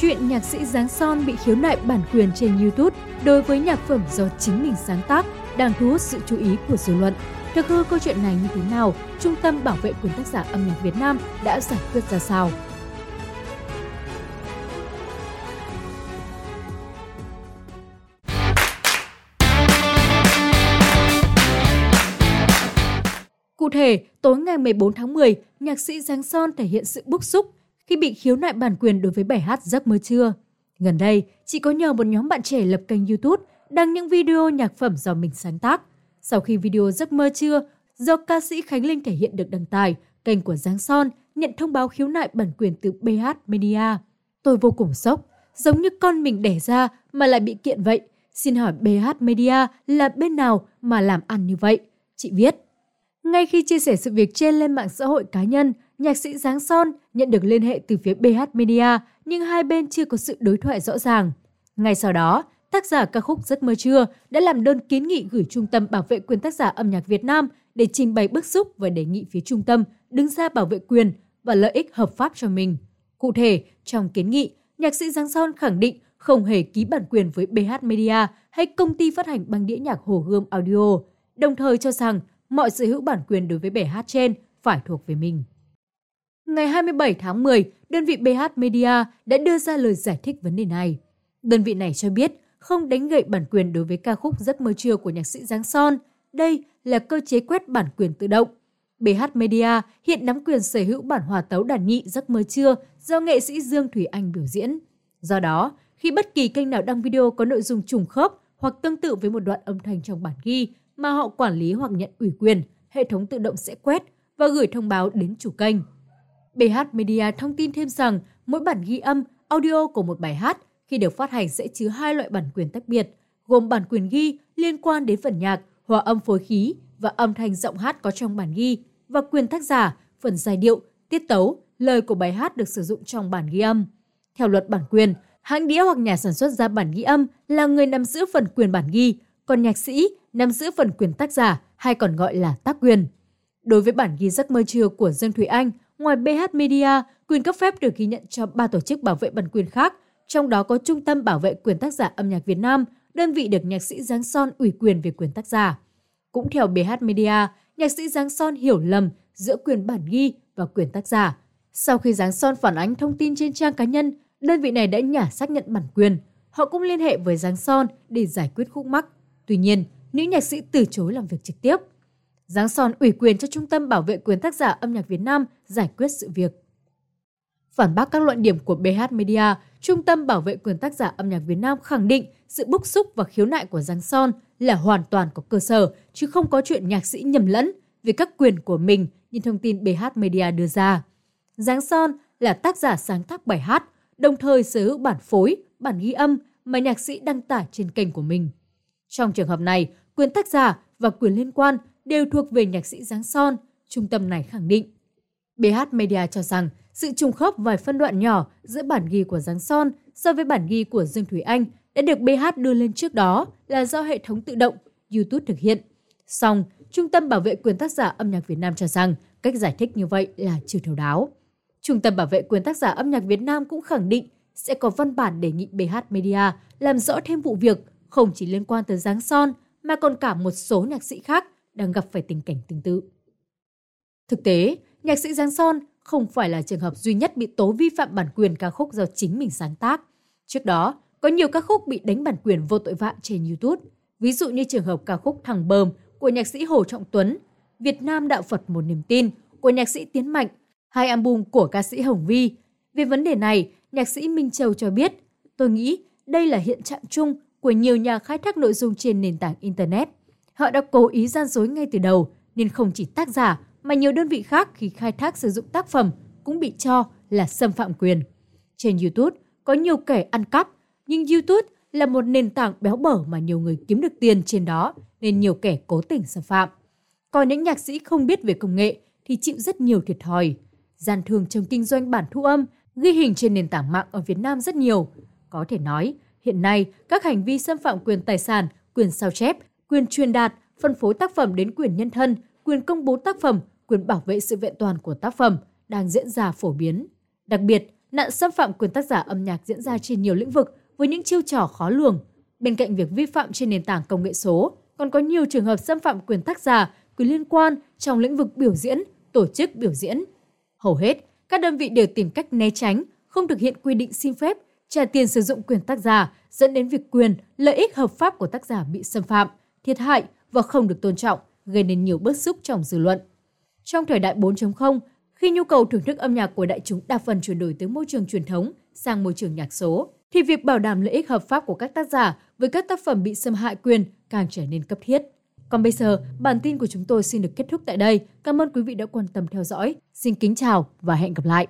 Chuyện nhạc sĩ Giáng Son bị khiếu nại bản quyền trên YouTube đối với nhạc phẩm do chính mình sáng tác đang thu hút sự chú ý của dư luận. Thực hư câu chuyện này như thế nào, Trung tâm Bảo vệ quyền tác giả âm nhạc Việt Nam đã giải quyết ra sao? Cụ thể, tối ngày 14 tháng 10, nhạc sĩ Giáng Son thể hiện sự bức xúc khi bị khiếu nại bản quyền đối với bài hát Giấc mơ trưa. Gần đây, chị có nhờ một nhóm bạn trẻ lập kênh YouTube đăng những video nhạc phẩm do mình sáng tác. Sau khi video Giấc mơ trưa do ca sĩ Khánh Linh thể hiện được đăng tải, kênh của Giáng Son nhận thông báo khiếu nại bản quyền từ BH Media. Tôi vô cùng sốc, giống như con mình đẻ ra mà lại bị kiện vậy. Xin hỏi BH Media là bên nào mà làm ăn như vậy? Chị viết. Ngay khi chia sẻ sự việc trên lên mạng xã hội cá nhân, nhạc sĩ Giáng Son nhận được liên hệ từ phía BH Media nhưng hai bên chưa có sự đối thoại rõ ràng. Ngay sau đó, tác giả ca khúc Giấc mơ trưa đã làm đơn kiến nghị gửi Trung tâm Bảo vệ quyền tác giả âm nhạc Việt Nam để trình bày bức xúc và đề nghị phía trung tâm đứng ra bảo vệ quyền và lợi ích hợp pháp cho mình. Cụ thể, trong kiến nghị, nhạc sĩ Giang Son khẳng định không hề ký bản quyền với BH Media hay công ty phát hành băng đĩa nhạc Hồ Gươm Audio, đồng thời cho rằng mọi sở hữu bản quyền đối với bài hát trên phải thuộc về mình. Ngày 27 tháng 10, đơn vị BH Media đã đưa ra lời giải thích vấn đề này. Đơn vị này cho biết không đánh gậy bản quyền đối với ca khúc Giấc mơ trưa của nhạc sĩ Giáng Son. Đây là cơ chế quét bản quyền tự động. BH Media hiện nắm quyền sở hữu bản hòa tấu đàn nhị Giấc mơ trưa do nghệ sĩ Dương Thủy Anh biểu diễn. Do đó, khi bất kỳ kênh nào đăng video có nội dung trùng khớp hoặc tương tự với một đoạn âm thanh trong bản ghi mà họ quản lý hoặc nhận ủy quyền, hệ thống tự động sẽ quét và gửi thông báo đến chủ kênh. BH Media thông tin thêm rằng mỗi bản ghi âm, audio của một bài hát khi được phát hành sẽ chứa hai loại bản quyền tách biệt, gồm bản quyền ghi liên quan đến phần nhạc, hòa âm phối khí và âm thanh giọng hát có trong bản ghi và quyền tác giả, phần giai điệu, tiết tấu, lời của bài hát được sử dụng trong bản ghi âm. Theo luật bản quyền, hãng đĩa hoặc nhà sản xuất ra bản ghi âm là người nắm giữ phần quyền bản ghi, còn nhạc sĩ nắm giữ phần quyền tác giả hay còn gọi là tác quyền. Đối với bản ghi giấc mơ trưa của Dương Thủy Anh, ngoài BH Media, quyền cấp phép được ghi nhận cho ba tổ chức bảo vệ bản quyền khác trong đó có Trung tâm Bảo vệ quyền tác giả âm nhạc Việt Nam, đơn vị được nhạc sĩ Giáng Son ủy quyền về quyền tác giả. Cũng theo BH Media, nhạc sĩ Giáng Son hiểu lầm giữa quyền bản ghi và quyền tác giả. Sau khi Giáng Son phản ánh thông tin trên trang cá nhân, đơn vị này đã nhả xác nhận bản quyền. Họ cũng liên hệ với Giáng Son để giải quyết khúc mắc. Tuy nhiên, nữ nhạc sĩ từ chối làm việc trực tiếp. Giáng Son ủy quyền cho Trung tâm Bảo vệ quyền tác giả âm nhạc Việt Nam giải quyết sự việc. Phản bác các luận điểm của BH Media, Trung tâm Bảo vệ quyền tác giả âm nhạc Việt Nam khẳng định sự bức xúc và khiếu nại của giáng Son là hoàn toàn có cơ sở, chứ không có chuyện nhạc sĩ nhầm lẫn về các quyền của mình như thông tin BH Media đưa ra. Giáng Son là tác giả sáng tác bài hát, đồng thời sở hữu bản phối, bản ghi âm mà nhạc sĩ đăng tải trên kênh của mình. Trong trường hợp này, quyền tác giả và quyền liên quan đều thuộc về nhạc sĩ Giáng Son, trung tâm này khẳng định. BH Media cho rằng sự trùng khớp vài phân đoạn nhỏ giữa bản ghi của Giáng Son so với bản ghi của Dương Thủy Anh đã được BH đưa lên trước đó là do hệ thống tự động YouTube thực hiện. Song, Trung tâm Bảo vệ quyền tác giả âm nhạc Việt Nam cho rằng cách giải thích như vậy là chưa thấu đáo. Trung tâm Bảo vệ quyền tác giả âm nhạc Việt Nam cũng khẳng định sẽ có văn bản đề nghị BH Media làm rõ thêm vụ việc không chỉ liên quan tới Giáng Son mà còn cả một số nhạc sĩ khác đang gặp phải tình cảnh tương tự. Thực tế, nhạc sĩ Giáng Son không phải là trường hợp duy nhất bị tố vi phạm bản quyền ca khúc do chính mình sáng tác. Trước đó, có nhiều ca khúc bị đánh bản quyền vô tội vạ trên YouTube, ví dụ như trường hợp ca khúc Thằng bơm của nhạc sĩ Hồ Trọng Tuấn, Việt Nam Đạo Phật Một Niềm Tin của nhạc sĩ Tiến Mạnh, hai album của ca sĩ Hồng Vi. Về vấn đề này, nhạc sĩ Minh Châu cho biết, tôi nghĩ đây là hiện trạng chung của nhiều nhà khai thác nội dung trên nền tảng Internet. Họ đã cố ý gian dối ngay từ đầu, nên không chỉ tác giả mà nhiều đơn vị khác khi khai thác sử dụng tác phẩm cũng bị cho là xâm phạm quyền. Trên YouTube có nhiều kẻ ăn cắp, nhưng YouTube là một nền tảng béo bở mà nhiều người kiếm được tiền trên đó nên nhiều kẻ cố tình xâm phạm. Còn những nhạc sĩ không biết về công nghệ thì chịu rất nhiều thiệt thòi. Gian thương trong kinh doanh bản thu âm, ghi hình trên nền tảng mạng ở Việt Nam rất nhiều. Có thể nói, hiện nay các hành vi xâm phạm quyền tài sản, quyền sao chép, quyền truyền đạt, phân phối tác phẩm đến quyền nhân thân, quyền công bố tác phẩm quyền bảo vệ sự vẹn toàn của tác phẩm đang diễn ra phổ biến. Đặc biệt, nạn xâm phạm quyền tác giả âm nhạc diễn ra trên nhiều lĩnh vực với những chiêu trò khó lường. Bên cạnh việc vi phạm trên nền tảng công nghệ số, còn có nhiều trường hợp xâm phạm quyền tác giả, quyền liên quan trong lĩnh vực biểu diễn, tổ chức biểu diễn. Hầu hết, các đơn vị đều tìm cách né tránh, không thực hiện quy định xin phép, trả tiền sử dụng quyền tác giả, dẫn đến việc quyền, lợi ích hợp pháp của tác giả bị xâm phạm, thiệt hại và không được tôn trọng, gây nên nhiều bức xúc trong dư luận. Trong thời đại 4.0, khi nhu cầu thưởng thức âm nhạc của đại chúng đa phần chuyển đổi từ môi trường truyền thống sang môi trường nhạc số, thì việc bảo đảm lợi ích hợp pháp của các tác giả với các tác phẩm bị xâm hại quyền càng trở nên cấp thiết. Còn bây giờ, bản tin của chúng tôi xin được kết thúc tại đây. Cảm ơn quý vị đã quan tâm theo dõi. Xin kính chào và hẹn gặp lại.